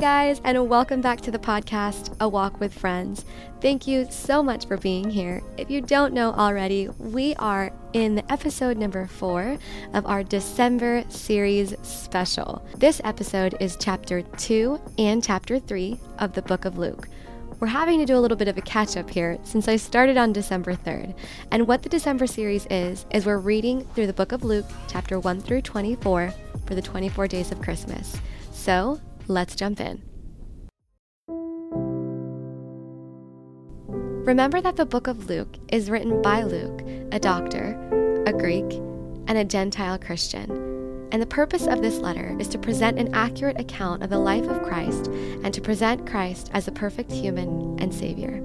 guys, and welcome back to the podcast, A Walk with Friends. Thank you so much for being here. If you don't know already, we are in episode number four of our December series special. This episode is chapter two and chapter three of the book of Luke. We're having to do a little bit of a catch up here since I started on December 3rd. And what the December series is, is we're reading through the book of Luke, chapter 1 through 24, for the 24 days of Christmas. So let's jump in. Remember that the book of Luke is written by Luke, a doctor, a Greek, and a Gentile Christian. And the purpose of this letter is to present an accurate account of the life of Christ and to present Christ as a perfect human and Savior.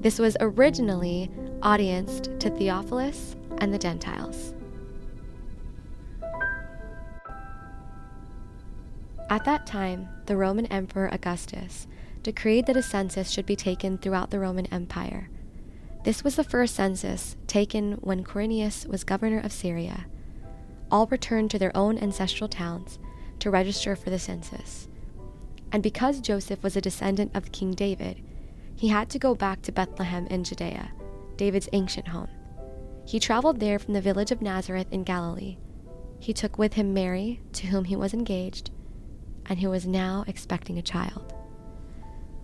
This was originally audienced to Theophilus and the Gentiles. At that time, the Roman Emperor Augustus decreed that a census should be taken throughout the Roman Empire. This was the first census taken when Quirinius was governor of Syria. All returned to their own ancestral towns to register for the census. And because Joseph was a descendant of King David, he had to go back to Bethlehem in Judea, David's ancient home. He traveled there from the village of Nazareth in Galilee. He took with him Mary, to whom he was engaged, and who was now expecting a child.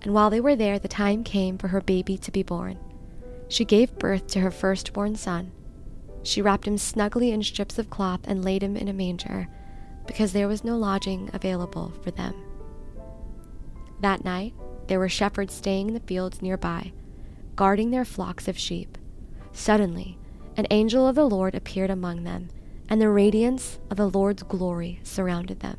And while they were there, the time came for her baby to be born. She gave birth to her firstborn son. She wrapped him snugly in strips of cloth and laid him in a manger, because there was no lodging available for them. That night, there were shepherds staying in the fields nearby, guarding their flocks of sheep. Suddenly, an angel of the Lord appeared among them, and the radiance of the Lord's glory surrounded them.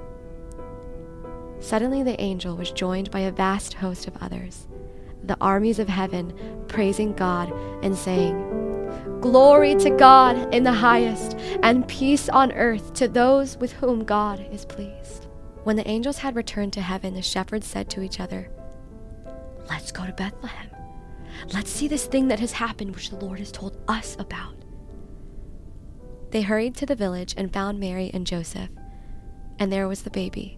Suddenly the angel was joined by a vast host of others, the armies of heaven, praising God and saying, Glory to God in the highest, and peace on earth to those with whom God is pleased. When the angels had returned to heaven, the shepherds said to each other, Let's go to Bethlehem. Let's see this thing that has happened, which the Lord has told us about. They hurried to the village and found Mary and Joseph, and there was the baby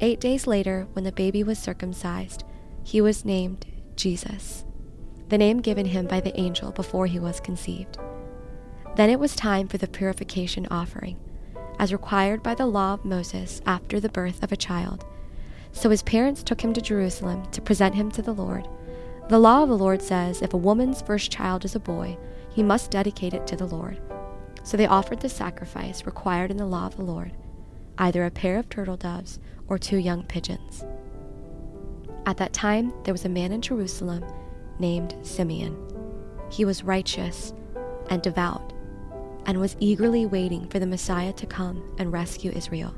Eight days later, when the baby was circumcised, he was named Jesus, the name given him by the angel before he was conceived. Then it was time for the purification offering, as required by the law of Moses after the birth of a child. So his parents took him to Jerusalem to present him to the Lord. The law of the Lord says if a woman's first child is a boy, he must dedicate it to the Lord. So they offered the sacrifice required in the law of the Lord either a pair of turtle doves or two young pigeons. At that time, there was a man in Jerusalem named Simeon. He was righteous and devout and was eagerly waiting for the Messiah to come and rescue Israel.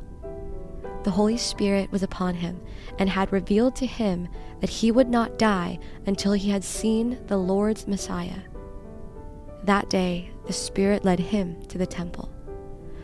The Holy Spirit was upon him and had revealed to him that he would not die until he had seen the Lord's Messiah. That day, the Spirit led him to the temple.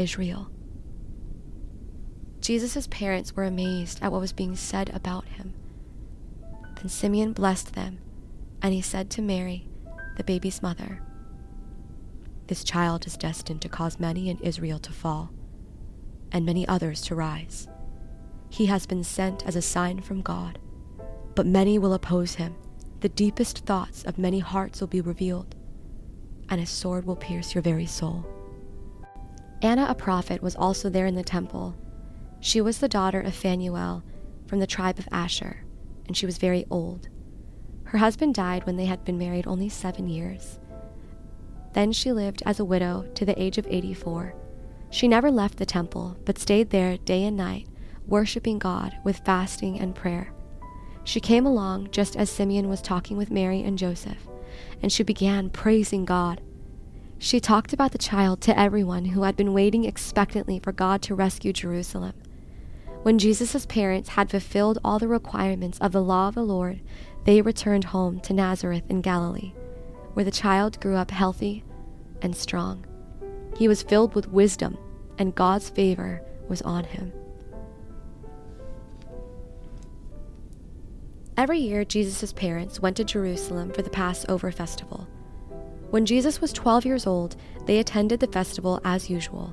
Israel. Jesus' parents were amazed at what was being said about him. Then Simeon blessed them And he said to Mary, the baby's mother, This child is destined to cause many in Israel to fall, and many others to rise. He has been sent as a sign from God, but many will oppose him. The deepest thoughts of many hearts will be revealed, and his sword will pierce your very soul. Anna, a prophet, was also there in the temple. She was the daughter of Phanuel from the tribe of Asher, and she was very old. Her husband died when they had been married only seven years. Then she lived as a widow to the age of 84. She never left the temple, but stayed there day and night, worshiping God with fasting and prayer. She came along just as Simeon was talking with Mary and Joseph, and she began praising God. She talked about the child to everyone who had been waiting expectantly for God to rescue Jerusalem. When Jesus' parents had fulfilled all the requirements of the law of the Lord, they returned home to Nazareth in Galilee, where the child grew up healthy and strong. He was filled with wisdom, and God's favor was on him. Every year, Jesus' parents went to Jerusalem for the Passover festival. When Jesus was 12 years old, they attended the festival as usual.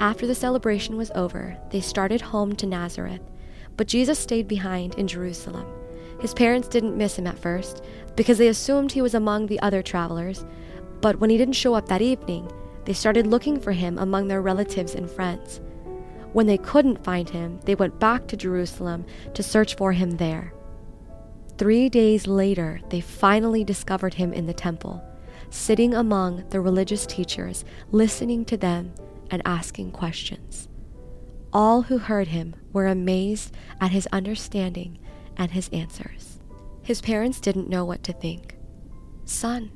After the celebration was over, they started home to Nazareth, but Jesus stayed behind in Jerusalem. His parents didn't miss him at first because they assumed he was among the other travelers, but when he didn't show up that evening, they started looking for him among their relatives and friends. When they couldn't find him, they went back to Jerusalem to search for him there. Three days later, they finally discovered him in the temple, sitting among the religious teachers, listening to them and asking questions. All who heard him were amazed at his understanding and his answers. His parents didn't know what to think. Son,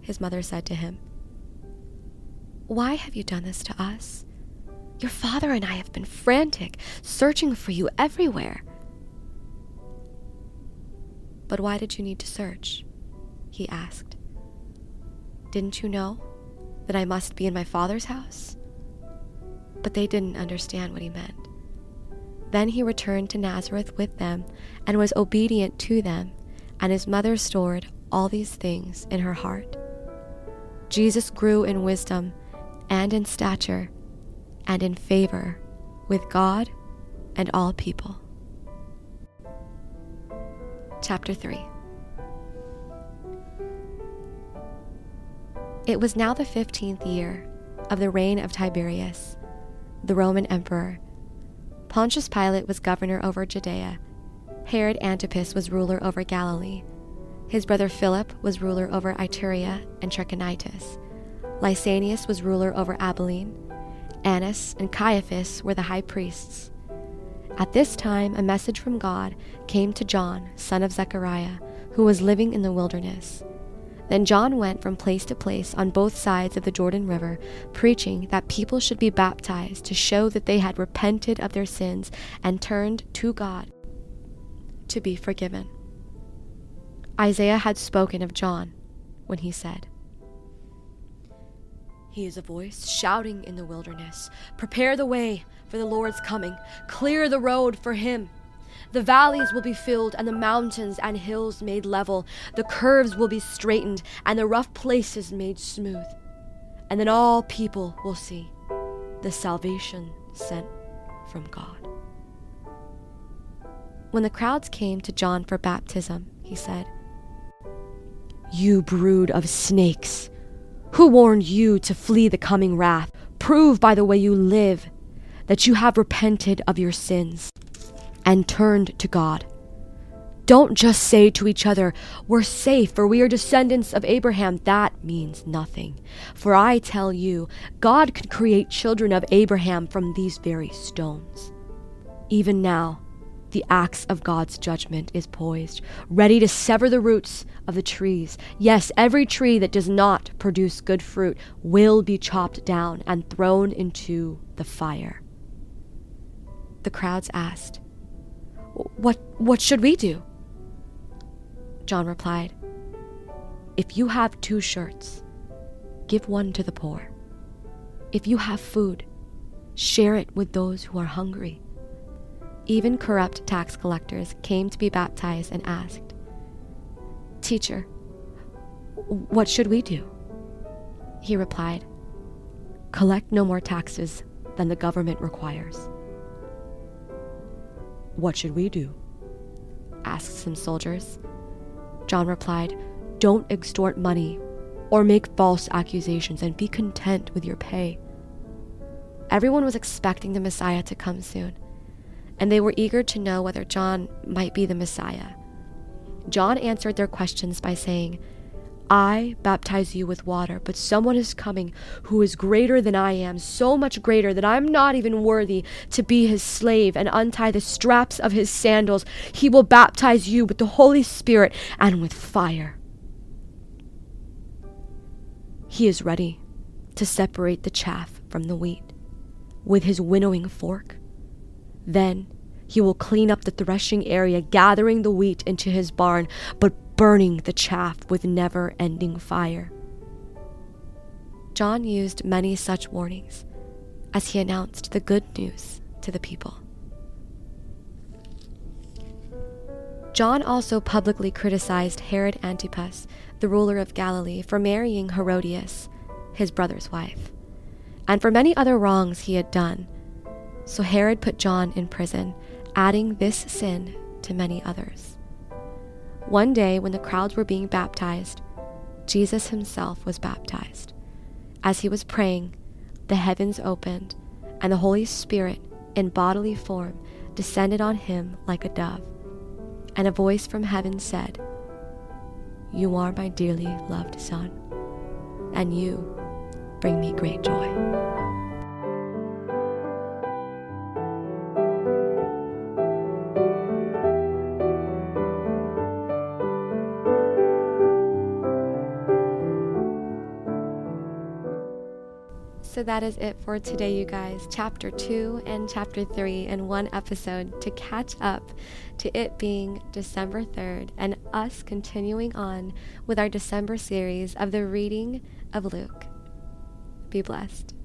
his mother said to him, why have you done this to us? Your father and I have been frantic, searching for you everywhere. But why did you need to search? He asked. Didn't you know that I must be in my father's house? but they didn't understand what he meant. Then he returned to Nazareth with them and was obedient to them, and his mother stored all these things in her heart. Jesus grew in wisdom and in stature and in favor with God and all people. Chapter 3 It was now the fifteenth year of the reign of Tiberius the Roman emperor. Pontius Pilate was governor over Judea. Herod Antipas was ruler over Galilee. His brother Philip was ruler over Iturea and Trachonitis. Lysanias was ruler over Abilene. Annas and Caiaphas were the high priests. At this time, a message from God came to John, son of Zechariah, who was living in the wilderness. Then John went from place to place on both sides of the Jordan River, preaching that people should be baptized to show that they had repented of their sins and turned to God to be forgiven. Isaiah had spoken of John when he said, He is a voice shouting in the wilderness, Prepare the way for the Lord's coming, clear the road for him. The valleys will be filled, and the mountains and hills made level. The curves will be straightened, and the rough places made smooth. And then all people will see the salvation sent from God. When the crowds came to John for baptism, he said, You brood of snakes! Who warned you to flee the coming wrath? Prove by the way you live that you have repented of your sins and turned to God. Don't just say to each other, We're safe, for we are descendants of Abraham. That means nothing. For I tell you, God could create children of Abraham from these very stones. Even now, the axe of God's judgment is poised, ready to sever the roots of the trees. Yes, every tree that does not produce good fruit will be chopped down and thrown into the fire. The crowds asked, what, what should we do? John replied, If you have two shirts, give one to the poor. If you have food, share it with those who are hungry. Even corrupt tax collectors came to be baptized and asked, Teacher, What should we do? He replied, Collect no more taxes than the government requires. What should we do? asked some soldiers. John replied, Don't extort money or make false accusations and be content with your pay. Everyone was expecting the Messiah to come soon, and they were eager to know whether John might be the Messiah. John answered their questions by saying, I baptize you with water, but someone is coming who is greater than I am, so much greater that I'm not even worthy to be his slave and untie the straps of his sandals. He will baptize you with the Holy Spirit and with fire. He is ready to separate the chaff from the wheat with his winnowing fork. Then he will clean up the threshing area, gathering the wheat into his barn, but burning the chaff with never ending fire. John used many such warnings as he announced the good news to the people. John also publicly criticized Herod Antipas, the ruler of Galilee, for marrying Herodias, his brother's wife, and for many other wrongs he had done. So Herod put John in prison adding this sin to many others. One day, when the crowds were being baptized, Jesus himself was baptized. As he was praying, the heavens opened, and the Holy Spirit, in bodily form, descended on him like a dove. And a voice from heaven said, You are my dearly loved Son, and you bring me great joy. So that is it for today, you guys. Chapter 2 and Chapter 3 in one episode to catch up to it being December 3rd and us continuing on with our December series of the reading of Luke. Be blessed.